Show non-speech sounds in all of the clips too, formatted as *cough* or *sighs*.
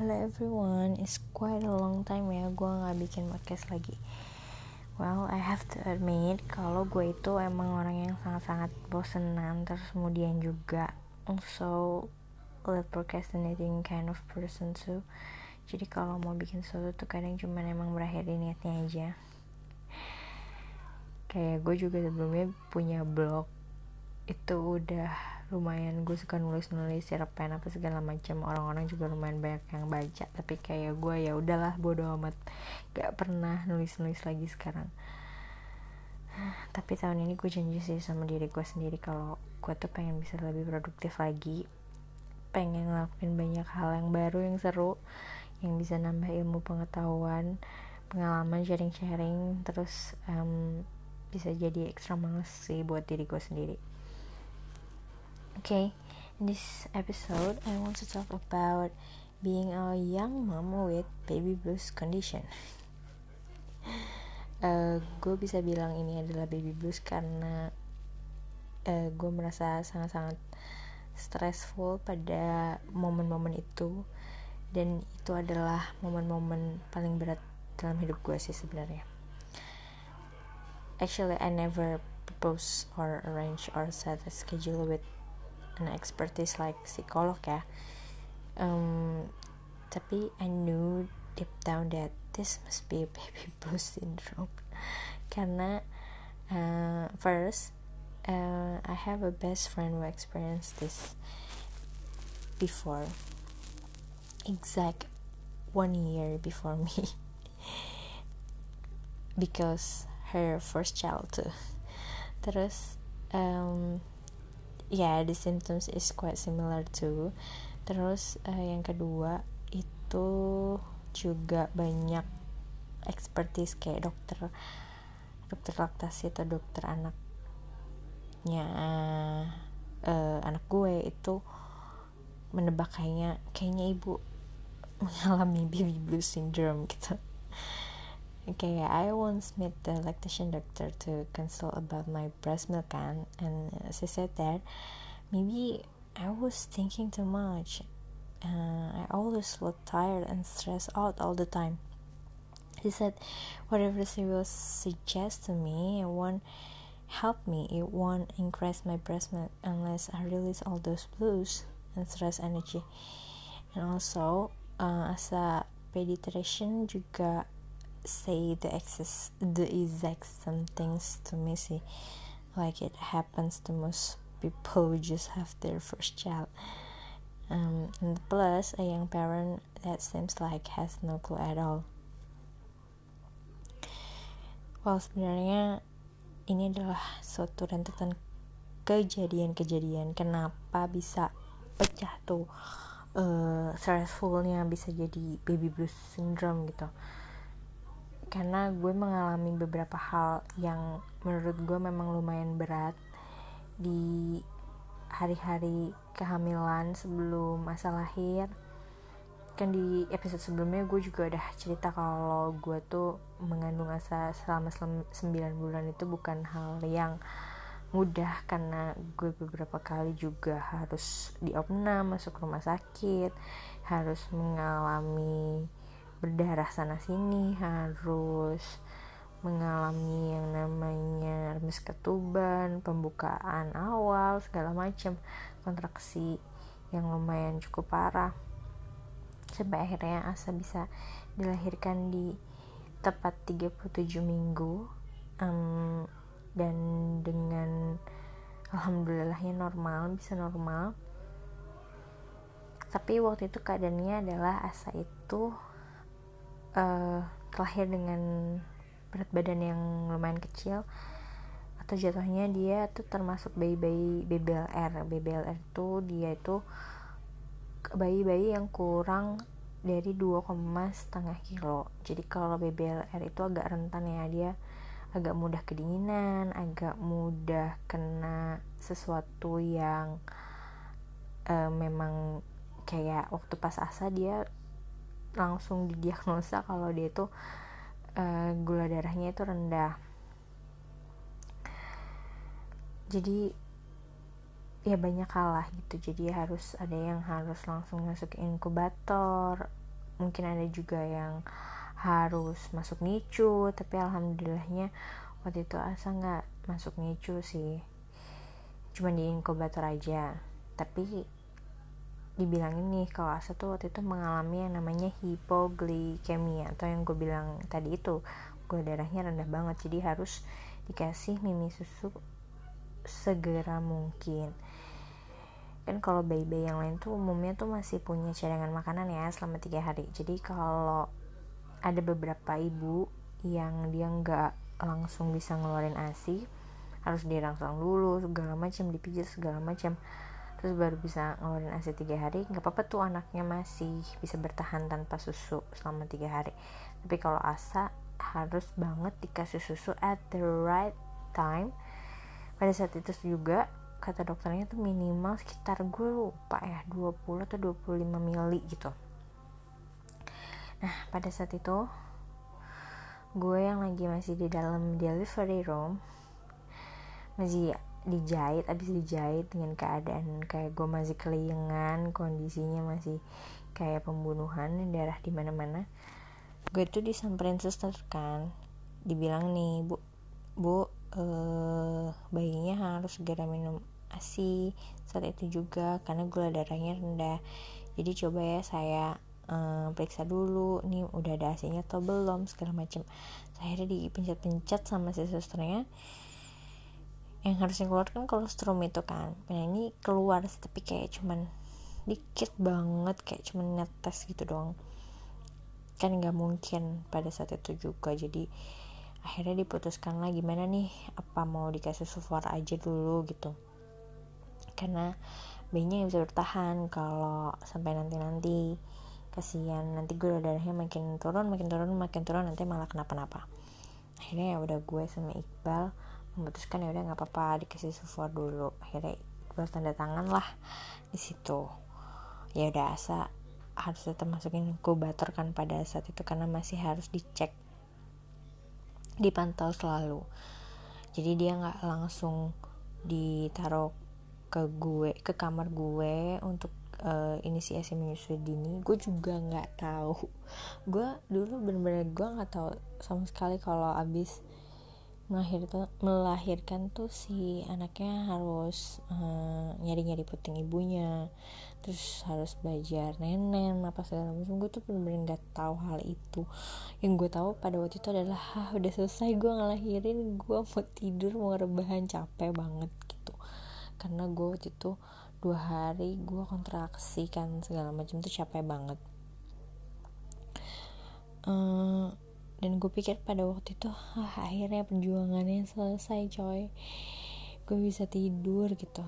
Hello everyone, it's quite a long time ya gue nggak bikin podcast lagi. Well, I have to admit kalau gue itu emang orang yang sangat-sangat bosenan terus kemudian juga also late procrastinating kind of person too. Jadi kalau mau bikin sesuatu tuh kadang cuman emang berakhir di niatnya aja. Kayak gue juga sebelumnya punya blog itu udah lumayan gue suka nulis nulis cerpen apa segala macam. Orang-orang juga lumayan banyak yang baca tapi kayak gue ya udahlah bodo amat. Gak pernah nulis nulis lagi sekarang. *sighs* Tapi tahun ini gue janji sih sama diri gue sendiri kalau gue tuh pengen bisa lebih produktif lagi. Pengen ngelakuin banyak hal yang baru yang seru yang bisa nambah ilmu pengetahuan pengalaman sharing-sharing. Terus um, bisa jadi ekstra males sih buat diri gue sendiri Okay, in this episode, I want to talk about being a young mom with baby blues condition. *laughs* uh, gue bisa bilang ini adalah baby blues karena uh, gue merasa sangat-sangat stressful pada momen-momen itu dan itu adalah momen-momen paling berat dalam hidup gue sih sebenarnya. Actually, I never propose or arrange or set a schedule with an expertise like psikolog ya. Um, tapi I knew deep down that this must be *laughs* baby blues syndrome. Karena uh, first uh, I have a best friend who experienced this before. Exact one year before me. *laughs* Because her first child. Too terus um, yeah the symptoms is quite similar too. Terus uh, yang kedua itu juga banyak expertise kayak dokter dokter laktasi atau dokter anaknya uh, anak gue itu menebak kayaknya kayaknya ibu *laughs* mengalami baby blues syndrome gitu okay I once met the lactation doctor to consult about my breast milk can and she said that maybe I was thinking too much. Uh, I always look tired and stressed out all the time. He said whatever she will suggest to me it won't help me. It won't increase my breast milk unless I release all those blues and stress energy. And also uh, as a pediatrician juga say the excess the exact same things to me see like it happens to most people who just have their first child. Um, and plus a young parent that seems like has no clue at all. Well sebenarnya ini adalah suatu rentetan kejadian-kejadian. Kenapa bisa pecah tuh uh, stressfulnya bisa jadi baby blues syndrome gitu karena gue mengalami beberapa hal yang menurut gue memang lumayan berat di hari-hari kehamilan sebelum masa lahir. Kan di episode sebelumnya gue juga udah cerita kalau gue tuh mengandung asa selama 9 bulan itu bukan hal yang mudah karena gue beberapa kali juga harus diopnam masuk rumah sakit harus mengalami berdarah sana sini harus mengalami yang namanya remes ketuban, pembukaan awal, segala macam kontraksi yang lumayan cukup parah. Sampai akhirnya Asa bisa dilahirkan di tepat 37 minggu um, dan dengan alhamdulillahnya normal, bisa normal. Tapi waktu itu keadaannya adalah Asa itu uh, terlahir dengan berat badan yang lumayan kecil atau jatuhnya dia tuh termasuk bayi-bayi BBLR BBLR itu dia itu bayi-bayi yang kurang dari 2, setengah kilo. Jadi kalau BBLR itu agak rentan ya dia agak mudah kedinginan agak mudah kena sesuatu yang uh, memang kayak waktu pas asa dia langsung didiagnosa kalau dia itu uh, gula darahnya itu rendah. Jadi ya banyak kalah gitu. Jadi harus ada yang harus langsung masuk inkubator. Mungkin ada juga yang harus masuk nicu tapi alhamdulillahnya waktu itu asa nggak masuk nicu sih. Cuma di inkubator aja. Tapi dibilangin nih kalau asa tuh waktu itu mengalami yang namanya hipoglikemia atau yang gue bilang tadi itu gue darahnya rendah banget. Jadi harus dikasih mimi susu segera mungkin. Kan kalau bayi-bayi yang lain tuh umumnya tuh masih punya cadangan makanan ya selama tiga hari. Jadi kalau ada beberapa ibu yang dia nggak langsung bisa ngeluarin asi harus dirangsang dulu segala macam dipijit segala macam terus baru bisa ngeluarin asi tiga hari nggak apa-apa tuh anaknya masih bisa bertahan tanpa susu selama tiga hari. Tapi kalau asa harus banget dikasih susu at the right time. Pada saat itu juga kata dokternya tuh minimal sekitar gue lupa ya 20 atau 25 mili gitu. Nah pada saat itu gue yang lagi masih di dalam delivery room masih dijahit abis dijahit dengan keadaan kayak gue masih keliengan kondisinya masih kayak pembunuhan darah di mana mana gue tuh disamperin suster kan dibilang nih bu bu eh, bayinya harus segera minum asi saat itu juga karena gula darahnya rendah. Jadi coba ya saya eh, periksa dulu nih udah ada asinya atau belum segala macam akhirnya dipencet-pencet sama si susternya yang harusnya keluar kan kolostrum itu kan. Nah ini keluar tapi kayak cuman dikit banget kayak cuman netes gitu doang. Kan nggak mungkin pada saat itu juga. Jadi akhirnya diputuskan lah gimana nih apa mau dikasih sufor aja dulu gitu. Karena bayinya yang bisa bertahan kalau sampai nanti nanti kasihan nanti gula darahnya makin turun makin turun makin turun nanti malah kenapa-napa. Akhirnya ya udah gue sama Iqbal memutuskan ya udah nggak apa-apa dikasih support dulu. Akhirnya gue tanda tangan lah di situ. Ya udah asa harus tetap masukin inkubator kan pada saat itu karena masih harus dicek dipantau selalu. Jadi dia nggak langsung ditaruh ke gue ke kamar gue untuk uh, inisiasi menyusui dini gue juga nggak tahu. Gue dulu bener-bener gue nggak tahu sama sekali kalau abis melahirkan melahirkan tuh si anaknya harus uh, nyari-nyari puting ibunya terus harus belajar nenen apa segala macam. Gue tuh bener-bener nggak tahu hal itu. Yang gue tahu pada waktu itu adalah ah, udah selesai gue ngelahirin gue mau tidur mau rebahan capek banget gitu. Karena gue waktu itu dua hari gue kontraksi kan segala macam tuh capek banget. Uh, dan gue pikir pada waktu itu ah, akhirnya perjuangannya selesai coy. Gue bisa tidur gitu.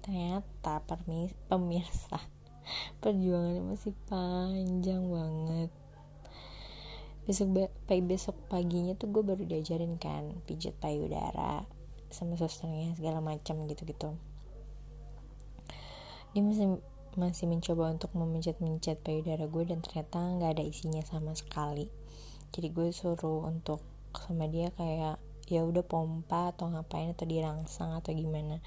Ternyata permis pemirsa *laughs* perjuangannya masih panjang banget. Besok pagi besok paginya tuh gue baru diajarin kan pijat payudara sama susternya segala macam gitu gitu dia masih masih mencoba untuk memencet-mencet payudara gue dan ternyata nggak ada isinya sama sekali jadi gue suruh untuk sama dia kayak ya udah pompa atau ngapain atau dirangsang atau gimana.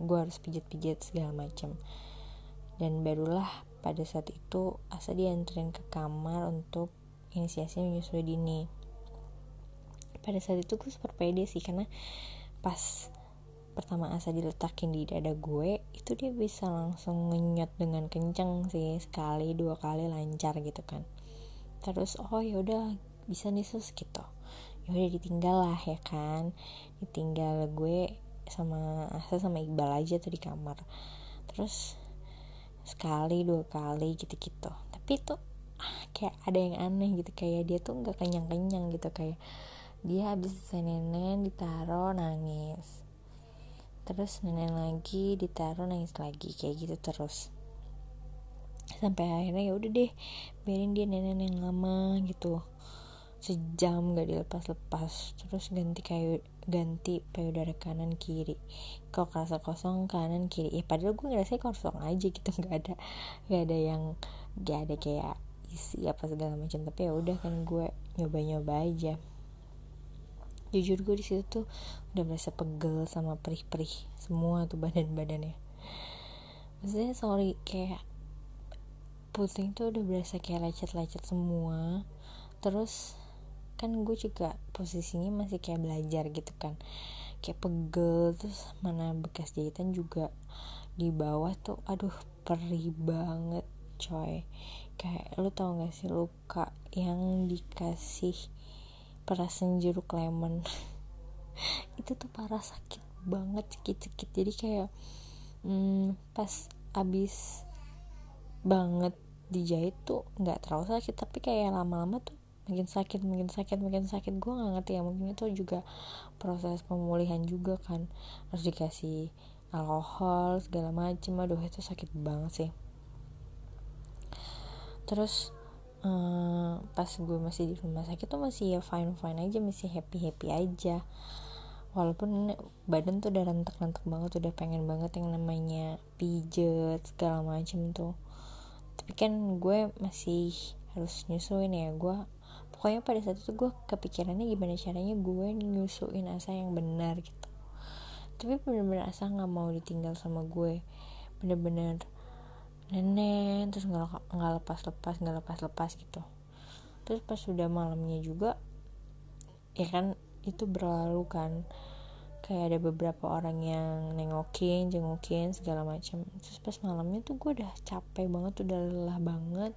Gue harus pijat-pijat segala macam dan barulah pada saat itu asa dianterin ke kamar untuk inisiasi menyusui dini. Pada saat itu gue super pede sih karena pas pertama asa diletakin di dada gue itu dia bisa langsung ngenyot dengan kenceng sih sekali dua kali lancar gitu kan terus oh ya udah bisa nih sus gitu. Ya udah ditinggal lah ya kan. Ditinggal gue sama Asa sama Iqbal aja tuh di kamar. Terus sekali dua kali gitu gitu tapi tuh ah, kayak ada yang aneh gitu. Kayak dia tuh nggak kenyang kenyang gitu. Kayak dia habis selesai nenek ditaruh nangis. Terus nenek lagi ditaruh nangis lagi kayak gitu terus sampai akhirnya ya udah deh biarin dia nenek yang lama gitu. Sejam gak dilepas-lepas terus ganti kayu ganti payudara kanan kiri. Kalau kerasa kosong kanan kiri. Ya padahal gue ngerasa kosong aja gitu nggak ada nggak ada yang nggak ada kayak isi apa segala macam. Tapi ya udah kan gue nyoba-nyoba aja. Jujur gue di situ tuh udah merasa pegel sama perih-perih semua tuh badan-badannya. Maksudnya sorry kayak puting tuh udah berasa kayak lecet-lecet semua. Terus kan gue juga posisinya masih kayak belajar gitu kan. Kayak pegel terus mana bekas jahitan juga di bawah tuh aduh perih banget coy. Kayak lu tau gak sih luka yang dikasih perasan jeruk lemon? *laughs* Itu tuh parah sakit banget sakit-sakit jadi kayak hmm, pas abis banget dijahit tuh nggak terlalu sakit tapi kayak lama-lama tuh makin sakit makin sakit makin sakit. Gue nggak ngerti ya mungkin itu juga proses pemulihan juga kan. Harus dikasih alkohol segala macem. Aduh itu sakit banget sih. Terus uh, pas gue masih di rumah sakit tuh masih ya fine fine aja masih happy happy aja. Walaupun badan tuh udah rentek-rentek banget udah pengen banget yang namanya pijet segala macem tuh kan gue masih harus nyusuin ya gue pokoknya pada saat itu gue kepikirannya gimana caranya gue nyusuin asa yang benar gitu. Tapi bener-bener asa nggak mau ditinggal sama gue. Bener-bener nenek terus nggak lepas lepas nggak lepas lepas gitu. Terus pas sudah malamnya juga ya kan itu berlalu kan kayak ada beberapa orang yang nengokin jengukin segala macam terus pas malamnya tuh gue udah capek banget udah lelah banget.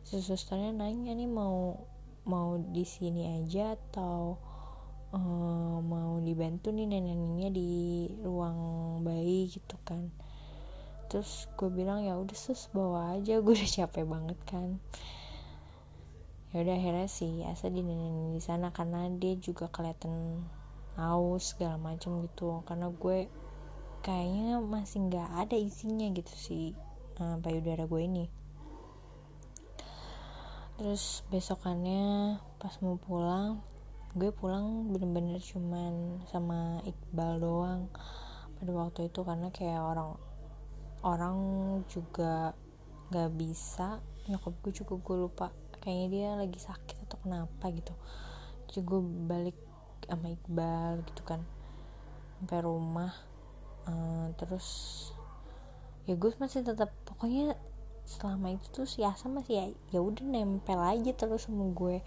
Susternya nanya nih mau mau di sini aja atau uh, mau dibantu nih nenek-neneknya di ruang bayi? Gitu kan. Terus gue bilang ya udah sus bawa aja. *laughs* Gue udah capek banget kan. Ya udah akhirnya sih asa di di sana karena dia juga kelihatan haus segala macam gitu. Karena gue kayaknya masih nggak ada isinya gitu sih uh, payudara gue ini. Terus besokannya pas mau pulang gue pulang bener-bener cuman sama Iqbal doang pada waktu itu. Karena kayak orang orang juga nggak bisa nyokap gue juga gue lupa kayaknya dia lagi sakit atau kenapa gitu. Jadi gue balik sama Iqbal gitu kan. Sampai rumah uh, terus ya gue masih tetap pokoknya selama itu tuh si Asa masih ya ya udah nempel aja terus sama gue.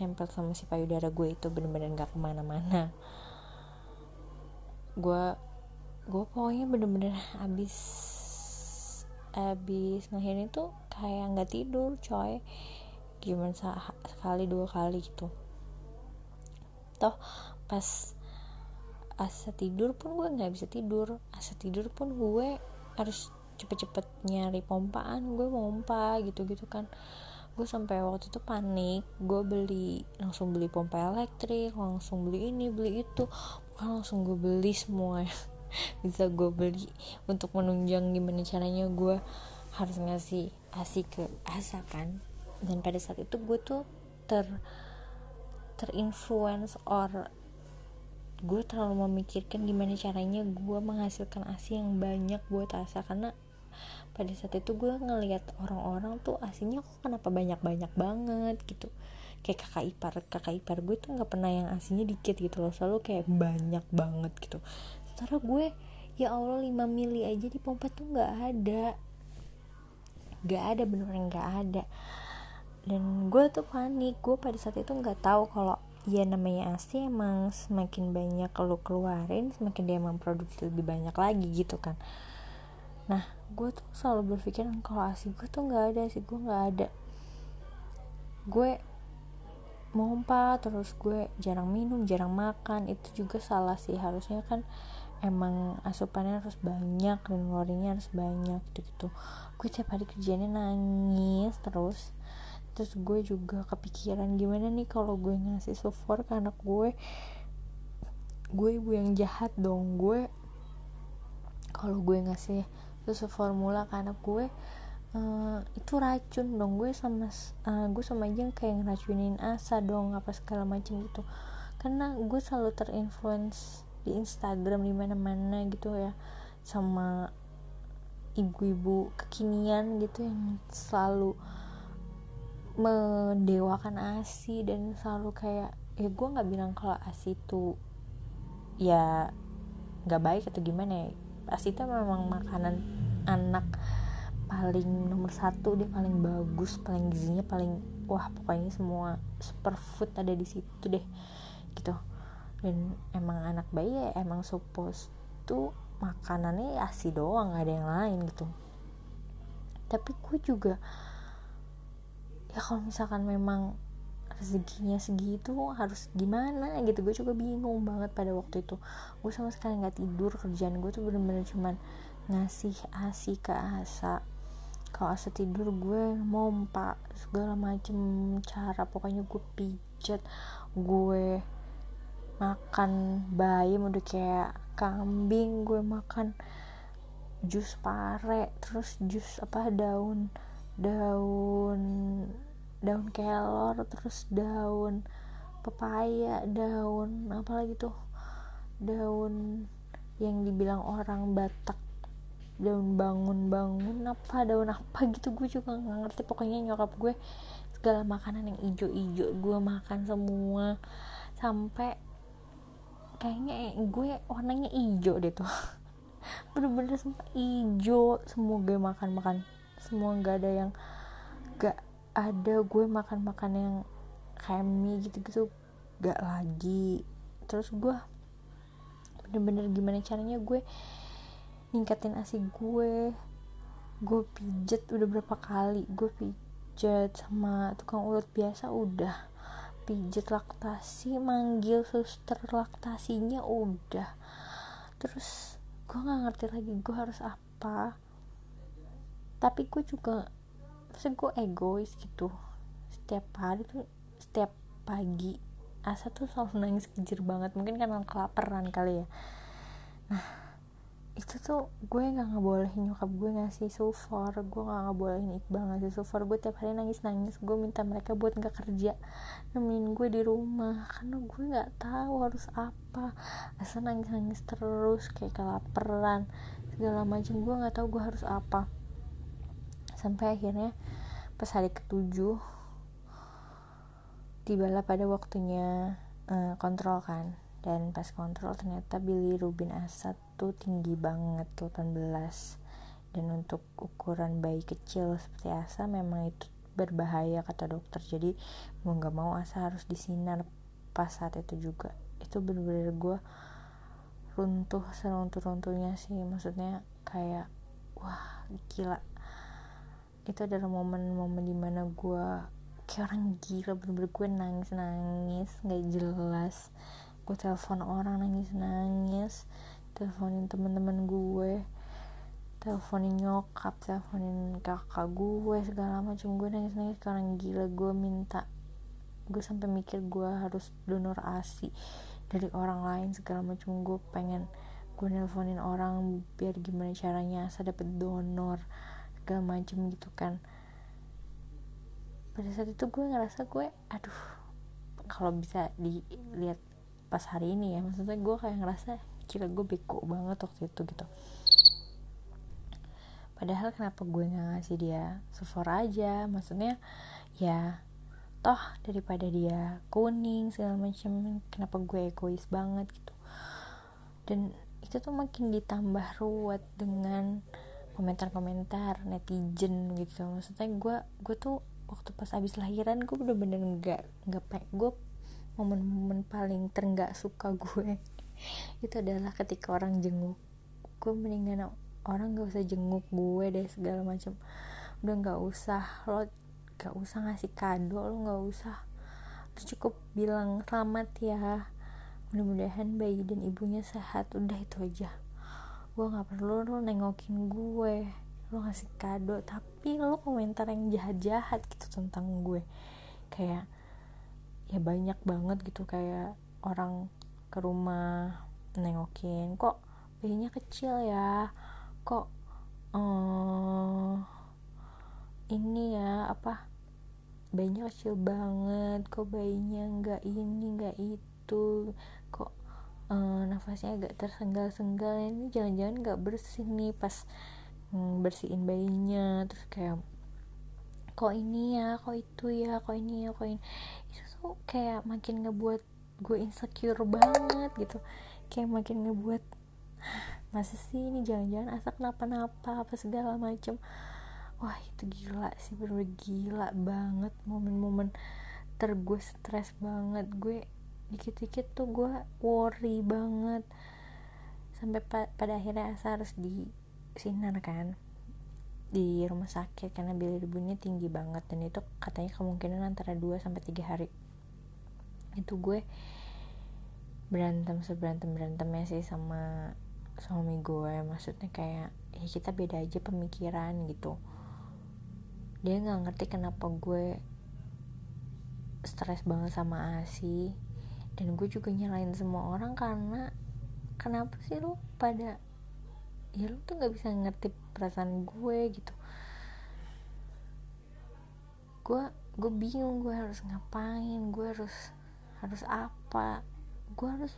Nempel sama si payudara gue itu bener-bener gak ke mana-mana. Gue gue pokoknya bener-bener abis abis ngelahirin itu kayak nggak tidur coy. Gimana sekali dua kali gitu toh pas asa tidur pun gue nggak bisa tidur. Asa tidur pun gue harus cepet-cepet nyari pompaan. Gue pompa gitu-gitu kan. Gue sampai waktu itu panik. Gue beli langsung beli pompa elektrik langsung beli ini beli itu. Bukan langsung gue beli semua. *laughs* Bisa gue beli untuk menunjang gimana caranya gue harus ngasih asi ke asa kan. Dan pada saat itu gue tuh ter terinfluence or gue terlalu memikirkan gimana caranya gue menghasilkan asi yang banyak buat asa karena pada saat itu gue ngelihat orang-orang tuh asinya kok kenapa banyak-banyak banget gitu. Kayak kakak ipar kakak ipar gue tuh nggak pernah yang asinya dikit gitu loh. Selalu kayak banyak banget gitu. Sementara gue ya allah 5 mili aja di pompa tuh nggak ada. Nggak ada bener-bener nggak ada dan gue tuh panik gue pada saat itu nggak tahu kalau ya namanya asi emang semakin banyak kalau keluarin semakin dia emang produksi lebih banyak lagi gitu kan. Nah gue tuh selalu berpikir kalau asi gue tuh nggak ada sih gue nggak ada. Gue mompa terus gue jarang minum jarang makan itu juga salah sih. Harusnya kan emang asupannya harus banyak dan ngeluarinnya harus banyak gitu gitu gue tiap hari kerjanya nangis terus terus gue juga kepikiran gimana nih kalau gue ngasih support ke anak gue? Gue ibu yang jahat dong. Gue kalau gue ngasih susu formula ke anak gue uh, itu racun dong. Gue sama uh, gue sama aja kayak ngeracunin asa dong apa segala macam gitu. Karena gue selalu terinfluence di Instagram di mana-mana gitu ya sama ibu-ibu kekinian gitu yang selalu mendewakan asi dan selalu kayak ya gue nggak bilang kalau asi itu ya nggak baik atau gimana ya. Asi itu memang makanan anak paling nomor satu dia paling bagus paling gizinya paling wah pokoknya semua superfood ada di situ deh gitu. Dan emang anak bayi ya emang suppose tuh makanannya asi doang gak ada yang lain gitu. Tapi gue juga ya kalau misalkan memang rezekinya segitu harus gimana gitu? Gue juga bingung banget pada waktu itu. Gue sama sekali nggak tidur kerjaan gue tuh bener-bener cuman ngasih asi ke asa kalau asa tidur gue mompa segala macem cara. Pokoknya gue pijat gue makan bayam udah kayak kambing gue makan jus pare terus jus apa daun daun daun kelor terus daun pepaya daun apa lagi tuh? Daun yang dibilang orang Batak. Daun bangun bangun apa daun apa gitu gue juga nggak ngerti. Pokoknya nyokap gue segala makanan yang ijo-ijo gue makan semua. Sampai kayaknya gue warnanya hijau deh tuh. *laughs* Bener-bener semua hijau semua gue makan-makan semua nggak ada yang gak ada gue makan-makan yang kayak mie gitu-gitu gak lagi. Terus gue bener-bener gimana caranya gue ningkatin asi gue. Gue pijet udah berapa kali gue pijet sama tukang ulat biasa udah. Pijet laktasi manggil suster laktasinya udah. Terus gue nggak ngerti lagi gue harus apa tapi gue juga maksudnya gue egois gitu. Setiap hari tuh setiap pagi asa tuh selalu *laughs* nangis kejer banget. Mungkin karena kelaparan kali ya. Nah itu tuh gue nggak ngebolehin nyokap gue ngasih sulfur gue nggak ngebolehin iqbal ngasih sulfur gue tiap hari nangis nangis gue minta mereka buat nggak kerja. Nemenin gue di rumah. Karena gue nggak tahu harus apa. Asal nangis nangis terus kayak kelaparan. Segala macam gue nggak tahu gue harus apa sampai akhirnya pas hari ketujuh tibalah pada waktunya uh, kontrol kan. Dan pas kontrol ternyata bilirubin Asad tuh tinggi banget 18 dan untuk ukuran bayi kecil seperti Asa memang itu berbahaya kata dokter. Jadi mau nggak mau Asa harus disinar pas saat itu juga. Itu bener-bener gue runtuh seruntuh-runtuhnya sih. Maksudnya kayak wah gila itu adalah momen-momen di mana gue kayak orang gila bener-bener gue nangis-nangis nggak jelas. Gue telepon orang nangis nangis teleponin temen-temen gue teleponin nyokap teleponin kakak gue segala macam gue nangis nangis karena gila. Gue minta gue sampai mikir gue harus donor asi dari orang lain segala macam gue pengen gue nelponin orang biar gimana caranya saya dapet donor segala macam gitu kan. Pada saat itu gue ngerasa gue aduh kalau bisa dilihat pas hari ini ya maksudnya gue kayak ngerasa kira gue beko banget waktu itu gitu. Padahal kenapa gue nggak ngasih dia sufor aja? Maksudnya ya toh daripada dia kuning segala macam kenapa gue egois banget gitu. Dan itu tuh makin ditambah ruwet dengan komentar-komentar netizen gitu. Maksudnya gue gue tuh waktu pas abis lahiran gue bener-bener nggak nggak gue momen-momen paling terenggak suka gue *laughs* itu adalah ketika orang jenguk. Gue mendingan orang gak usah jenguk gue deh segala macam. Udah nggak usah lo gak usah ngasih kado lo nggak usah. Lo cukup bilang selamat ya. Mudah-mudahan bayi dan ibunya sehat udah itu aja gue nggak perlu lo nengokin gue lo ngasih kado. Tapi lo komentar yang jahat-jahat gitu tentang gue. Kayak ya banyak banget gitu kayak orang ke rumah nengokin kok bayinya kecil ya? Kok uh, ini ya apa bayinya kecil banget kok bayinya nggak ini nggak itu uh, nafasnya agak tersengal-senggal ini jangan-jangan nggak bersih nih pas mm, bersihin bayinya. Terus kayak kok ini ya? Kok itu ya? Kok ini ya? Kok ini? Itu tuh kayak makin ngebuat gue insecure banget gitu. Kayak makin ngebuat masa sih ini jangan-jangan asak kenapa-napa apa segala macem? Wah itu gila sih bener, -bener gila banget momen-momen ter gue stres banget. Gue dikit-dikit tuh gue worry banget. Sampai pa pada akhirnya Asa harus di sinar kan di rumah sakit karena bilirubinnya tinggi banget. Dan itu katanya kemungkinan antara 2 sampai 3 hari. Itu gue berantem seberantem berantemnya sih sama suami gue. Maksudnya kayak ya kita beda aja pemikiran gitu. Dia nggak ngerti kenapa gue stres banget sama Asi dan gue juga nyalain semua orang karena kenapa sih lu pada ya lu tuh nggak bisa ngerti perasaan gue gitu. Gue gue bingung gue harus ngapain gue harus harus apa. Gue harus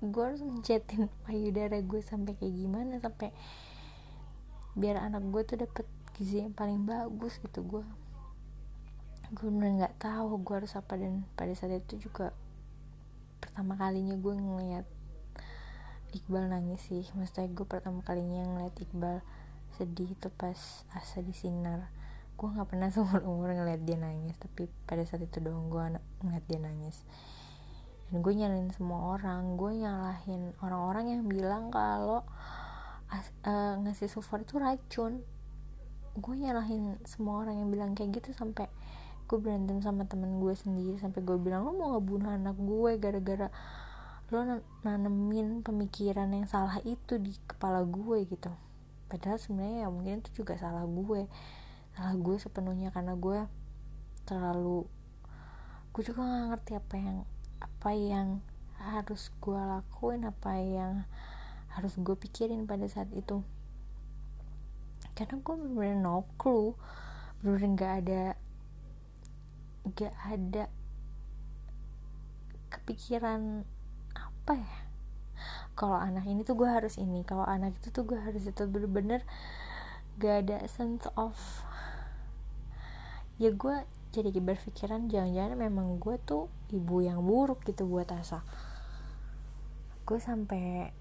gue harus mencetin *laughs* payudara gue sampai kayak gimana sampai biar anak gue tuh dapet gizi yang paling bagus gitu. Gue gue bener nggak tahu gue harus apa. Dan pada saat itu juga pertama kalinya gue ngeliat Iqbal nangis sih. Maksudnya gue pertama kalinya ngeliat Iqbal sedih itu pas asa di sinar gue nggak pernah *laughs* seumur umur ngeliat dia nangis tapi pada saat itu doang gue ngeliat dia nangis. Dan gue nyalain semua orang. Gue nyalahin orang-orang yang bilang kalau uh, ngasih sulfur itu racun. Gue nyalahin semua orang yang bilang kayak gitu sampai gue berantem sama temen gue sendiri sampai gue bilang lo mau ngebunuh anak gue gara-gara lo nanemin pemikiran yang salah itu di kepala gue gitu. Padahal sebenarnya ya mungkin itu juga salah gue. Salah gue sepenuhnya karena gue terlalu gue juga gak ngerti apa yang apa yang harus gue lakuin apa yang harus gue pikirin pada saat itu. Karena gue bener-bener no clue bener-bener gak ada gak ada kepikiran apa ya? Kalau anak ini tuh gue harus ini kalau anak itu tuh gue harus itu bener-bener gak ada sense of ya gue jadi berpikiran jangan-jangan memang gue tuh ibu yang buruk gitu buat Asa. Gue sampai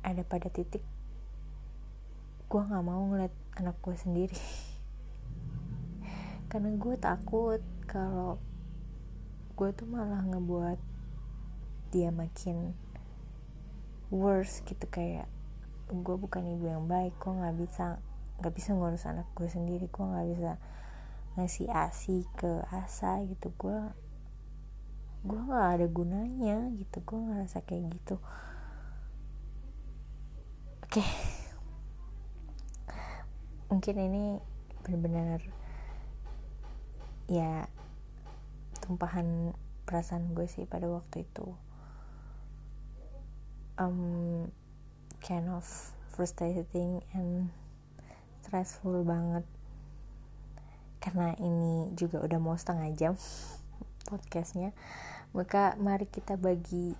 ada pada titik gue nggak mau ngeliat anak gue sendiri *laughs* karena gue takut kalau gue tuh malah ngebuat dia makin worse gitu kayak gue bukan ibu yang baik gue nggak bisa nggak bisa ngurus anak gue sendiri gue nggak bisa ngasih asi ke asa gitu gue gue nggak ada gunanya gitu gue ngerasa kayak gitu oke okay. mungkin ini benar-benar ya tumpahan perasaan gue sih pada waktu itu. Um, kind of frustrating and stressful banget. Karena ini juga udah mau setengah jam *laughs* podcastnya. Maka mari kita bagi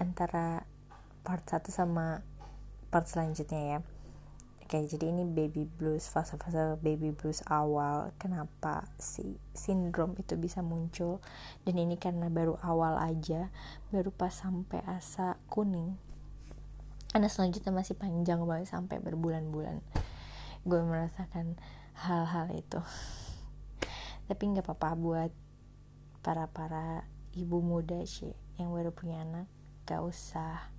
antara part 1 sama part selanjutnya ya oke jadi ini baby blues fase-fase baby blues awal. Kenapa si sindrom itu bisa muncul? Dan ini karena baru awal aja baru pas sampai asa kuning. Karena selanjutnya masih panjang banget sampai berbulan-bulan. Gue merasakan hal-hal itu. Tapi nggak apa-apa buat para para ibu muda sih yang baru punya anak. Gak usah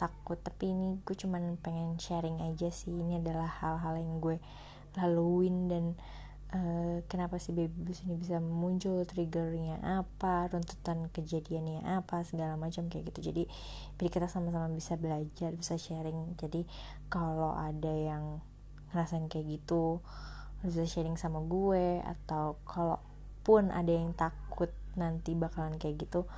takut tapi ini gue cuman pengen sharing aja sih. Ini adalah hal-hal yang gue laluin dan uh, kenapa sih baby blues ini bisa muncul triggernya apa runtutan kejadiannya apa segala macam kayak gitu. Jadi biar kita sama-sama bisa belajar bisa sharing. Jadi kalau ada yang ngerasain kayak gitu bisa sharing sama gue atau kalaupun ada yang takut nanti bakalan kayak gitu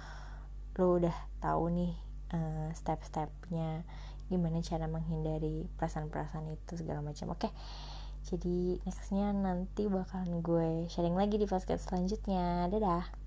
lo udah tahu nih uh, step-stepnya gimana cara menghindari perasaan-perasaan itu segala macam oke okay. jadi nextnya nanti bakalan gue sharing lagi di podcast selanjutnya dadah